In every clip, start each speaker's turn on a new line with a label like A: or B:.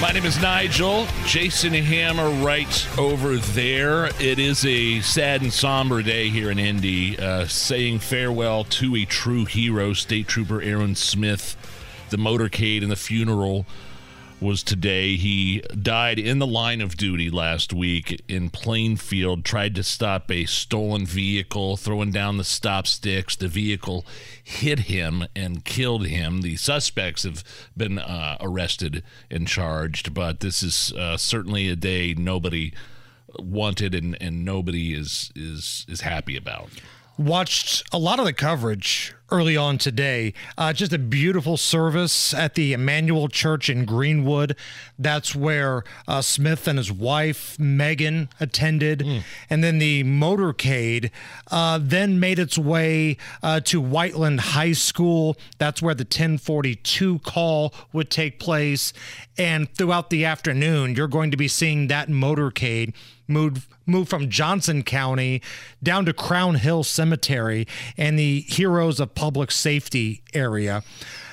A: My name is Nigel. Jason Hammer right over there. It is a sad and somber day here in Indy, uh, saying farewell to a true hero, State Trooper Aaron Smith. The motorcade and the funeral was today. He died in the line of duty last week in Plainfield, tried to stop a stolen vehicle, throwing down the stop sticks. The vehicle hit him and killed him. The suspects have been uh, arrested and charged, but this is uh, certainly a day nobody wanted and, and nobody is is is happy about
B: watched a lot of the coverage early on today. Uh, just a beautiful service at the Emmanuel Church in Greenwood. That's where uh, Smith and his wife, Megan, attended. Mm. And then the motorcade uh, then made its way uh, to Whiteland High School. That's where the 1042 call would take place. And throughout the afternoon, you're going to be seeing that motorcade move move from Johnson County down to Crown Hill Cemetery and the Heroes of Public Safety area.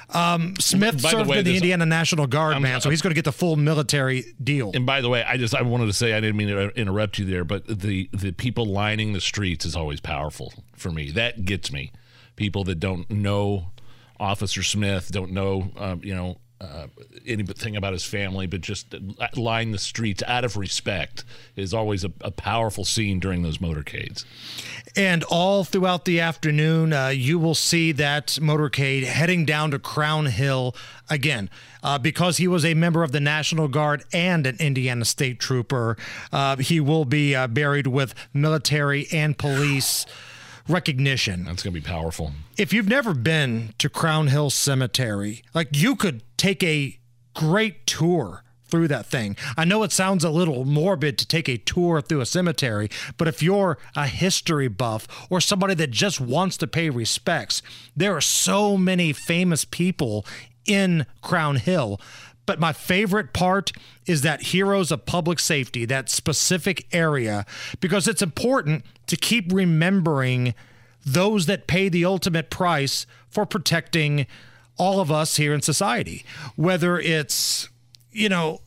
B: Um, Smith by served the way, in the Indiana National Guard, I'm, man, so he's going to get the full military deal.
A: And by the way, I just I wanted to say I didn't mean to interrupt you there, but the the people lining the streets is always powerful for me. That gets me. People that don't know Officer Smith, don't know, um, you know, uh, anything about his family, but just line the streets out of respect is always a, a powerful scene during those motorcades.
B: And all throughout the afternoon, uh, you will see that motorcade heading down to Crown Hill again. Uh, because he was a member of the National Guard and an Indiana State Trooper, uh, he will be uh, buried with military and police recognition.
A: That's going to be powerful.
B: If you've never been to Crown Hill Cemetery, like you could take a great tour through that thing. I know it sounds a little morbid to take a tour through a cemetery, but if you're a history buff or somebody that just wants to pay respects, there are so many famous people in Crown Hill. But my favorite part is that Heroes of Public Safety, that specific area, because it's important to keep remembering those that pay the ultimate price for protecting all of us here in society, whether it's, you know,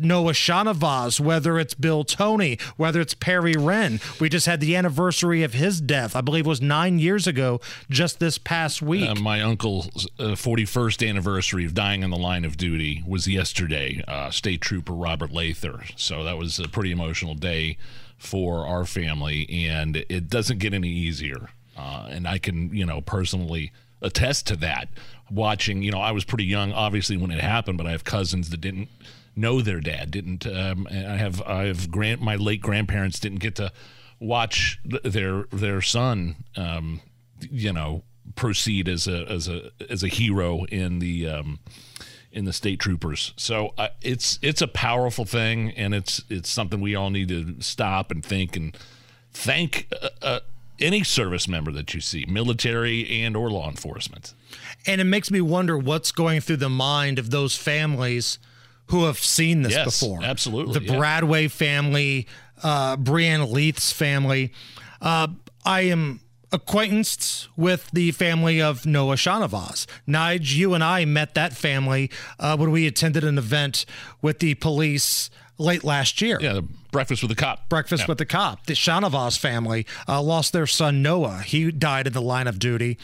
B: Noah Shahnavaz, whether it's Bill Tony, whether it's Perry Renn. We just had the anniversary of his death. I believe it was nine years ago, just this past week. Uh,
A: my uncle's uh, 41st anniversary of dying in the line of duty was yesterday. Uh, State Trooper Robert Lather. So that was a pretty emotional day for our family, and it doesn't get any easier. Uh, and I can, you know, personally attest to that. Watching, you know, I was pretty young, obviously, when it happened, but I have cousins that didn't know their dad. Didn't um, I have I have grand my late grandparents didn't get to watch their their son, um, you know, proceed as a as a as a hero in the um, in the state troopers. So uh, it's it's a powerful thing, and it's it's something we all need to stop and think and thank. Uh, uh, any service member that you see, military and or law enforcement.
B: And it makes me wonder what's going through the mind of those families who have seen this
A: yes,
B: before.
A: Absolutely.
B: The yeah. Bradway family, uh, Breann Leath's family. Uh, I am acquaintanced with the family of Noah Shahnavaz. Nige, you and I met that family uh, when we attended an event with the police late last year.
A: Yeah, breakfast with the cop.
B: Breakfast
A: yeah.
B: with the cop. The Shahnavaz family uh, lost their son Noah. He died in the line of duty,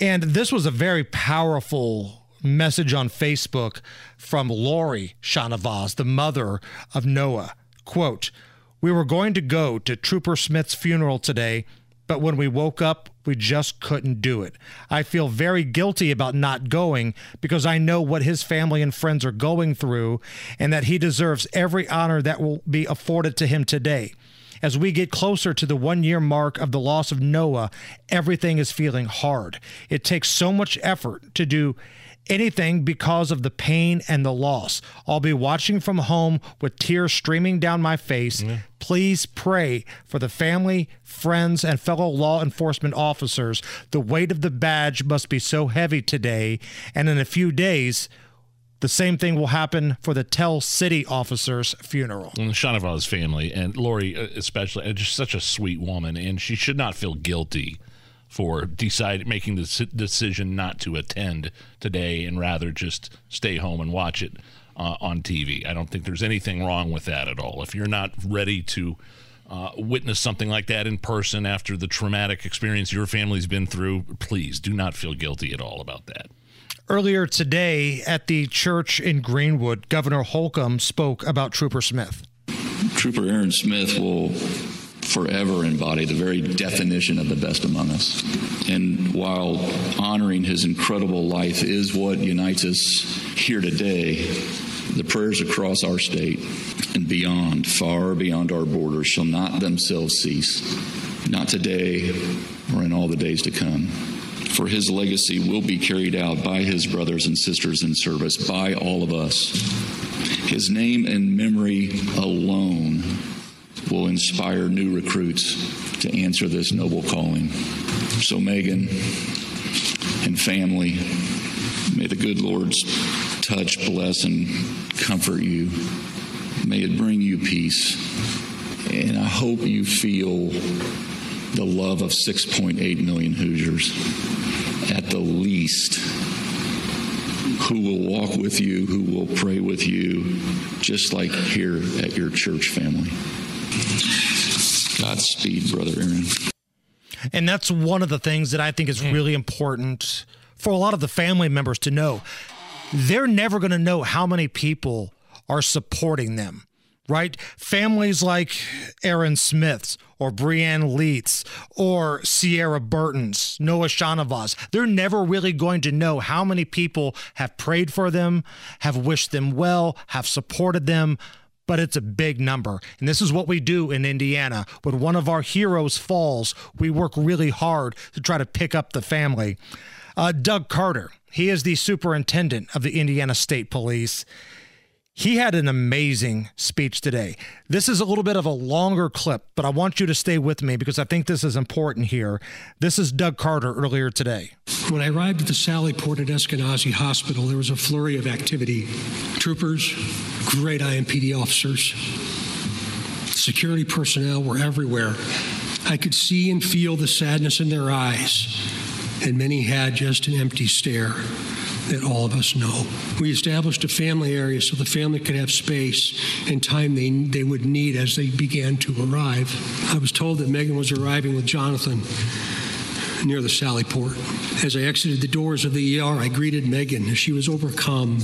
B: and this was a very powerful message on Facebook from Lori Shahnavaz, the mother of Noah. Quote, We were going to go to Trooper Smith's funeral today, but when we woke up, we just couldn't do it. I feel very guilty about not going because I know what his family and friends are going through and that he deserves every honor that will be afforded to him today. As we get closer to the one year mark of the loss of Noah, everything is feeling hard. It takes so much effort to do anything because of the pain and the loss. I'll be watching from home with tears streaming down my face. Mm-hmm. Please pray for the family, friends, and fellow law enforcement officers. The weight of the badge must be so heavy today, and in a few days, the same thing will happen for the Tell City officer's funeral.
A: And Shahnavaz's family, and Lori uh, especially, just such a sweet woman, and she should not feel guilty for decide making the decision not to attend today and rather just stay home and watch it uh, on TV. I don't think there's anything wrong with that at all. If you're not ready to uh, witness something like that in person after the traumatic experience your family's been through, please do not feel guilty at all about that.
B: Earlier today at the church in Greenwood, Governor Holcomb spoke about Trooper Smith.
C: Trooper Aaron Smith will forever embody the very definition of the best among us. And while honoring his incredible life is what unites us here today, the prayers across our state and beyond, far beyond our borders, shall not themselves cease, not today or in all the days to come. For his legacy will be carried out by his brothers and sisters in service, by all of us. His name and memory alone will inspire new recruits to answer this noble calling. So, Megan and family, may the good Lord's touch bless and comfort you. May it bring you peace. And I hope you feel the love of 6.8 million Hoosiers at the least who will walk with you, who will pray with you, just like here at your church family. Godspeed, Brother Aaron.
B: And that's one of the things that I think is hmm. really important for a lot of the family members to know. They're never going to know how many people are supporting them, right? Families like Aaron Smith's or Breann Leath's or Seara Burton's, Noah Shahnavaz, they're never really going to know how many people have prayed for them, have wished them well, have supported them, but it's a big number. And this is what we do in Indiana. When one of our heroes falls, we work really hard to try to pick up the family. Uh, Doug Carter, he is the superintendent of the Indiana State Police. He had an amazing speech today. This is a little bit of a longer clip, but I want you to stay with me because I think this is important here. This is Doug Carter earlier today.
D: When I arrived at the Sally Port at Eskenazi Hospital, there was a flurry of activity. Troopers, great IMPD officers, security personnel were everywhere. I could see and feel the sadness in their eyes, and many had just an empty stare that all of us know. We established a family area so the family could have space and time they, they would need as they began to arrive. I was told that Megan was arriving with Jonathan near the Sally Port. As I exited the doors of the ER, I greeted Megan as she was overcome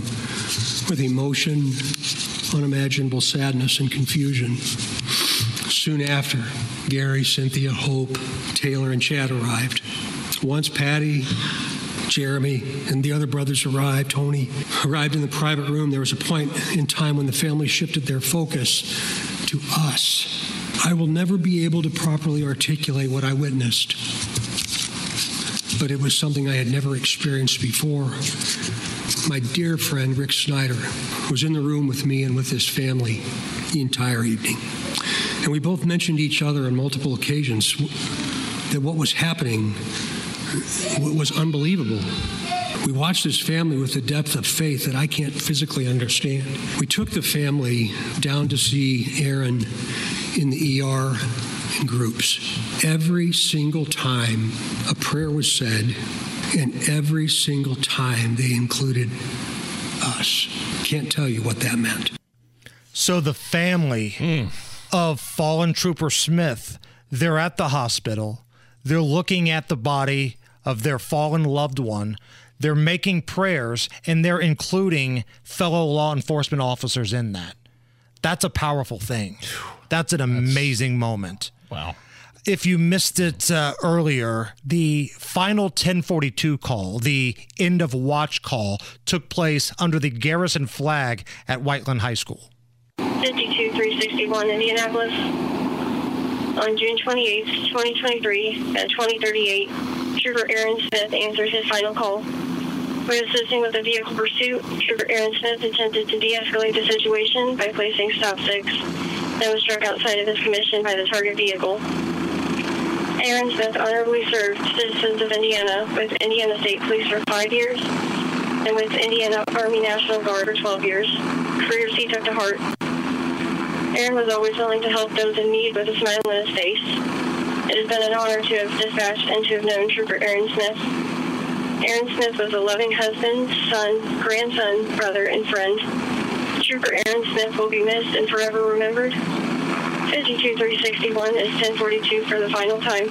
D: with emotion, unimaginable sadness, and confusion. Soon after, Gary, Cynthia, Hope, Taylor, and Chad arrived. Once Patty Jeremy and the other brothers arrived, Tony arrived in the private room, there was a point in time when the family shifted their focus to us. I will never be able to properly articulate what I witnessed, but it was something I had never experienced before. My dear friend Rick Snyder was in the room with me and with his family the entire evening. And we both mentioned each other on multiple occasions that what was happening was unbelievable. We watched this family with a depth of faith that I can't physically understand. We took the family down to see Aaron in the ER in groups. Every single time a prayer was said, and every single time they included us. Can't tell you what that meant.
B: So the family mm. of fallen trooper Smith, they're at the hospital. They're looking at the body of their fallen loved one. They're making prayers and they're including fellow law enforcement officers in that. That's a powerful thing. That's an amazing That's, moment.
A: Wow.
B: If you missed it uh, earlier, the final 1042 call, the end of watch call, took place under the garrison flag at Whiteland High School.
E: 52361 Indianapolis on June 28, 2023 at 2038 Trooper Aaron Smith answers his final call. When assisting with a vehicle pursuit, Trooper Aaron Smith attempted to de-escalate the situation by placing stop sticks and was struck outside of his commission by the target vehicle. Aaron Smith honorably served citizens of Indiana with Indiana State Police for five years and with Indiana Army National Guard for 12 years, careers he took to heart. Aaron was always willing to help those in need with a smile on his face. It has been an honor to have dispatched and to have known Trooper Aaron Smith. Aaron Smith was a loving husband, son, grandson, brother, and friend. Trooper Aaron Smith will be missed and forever remembered. 52361 is 1042 for the final time.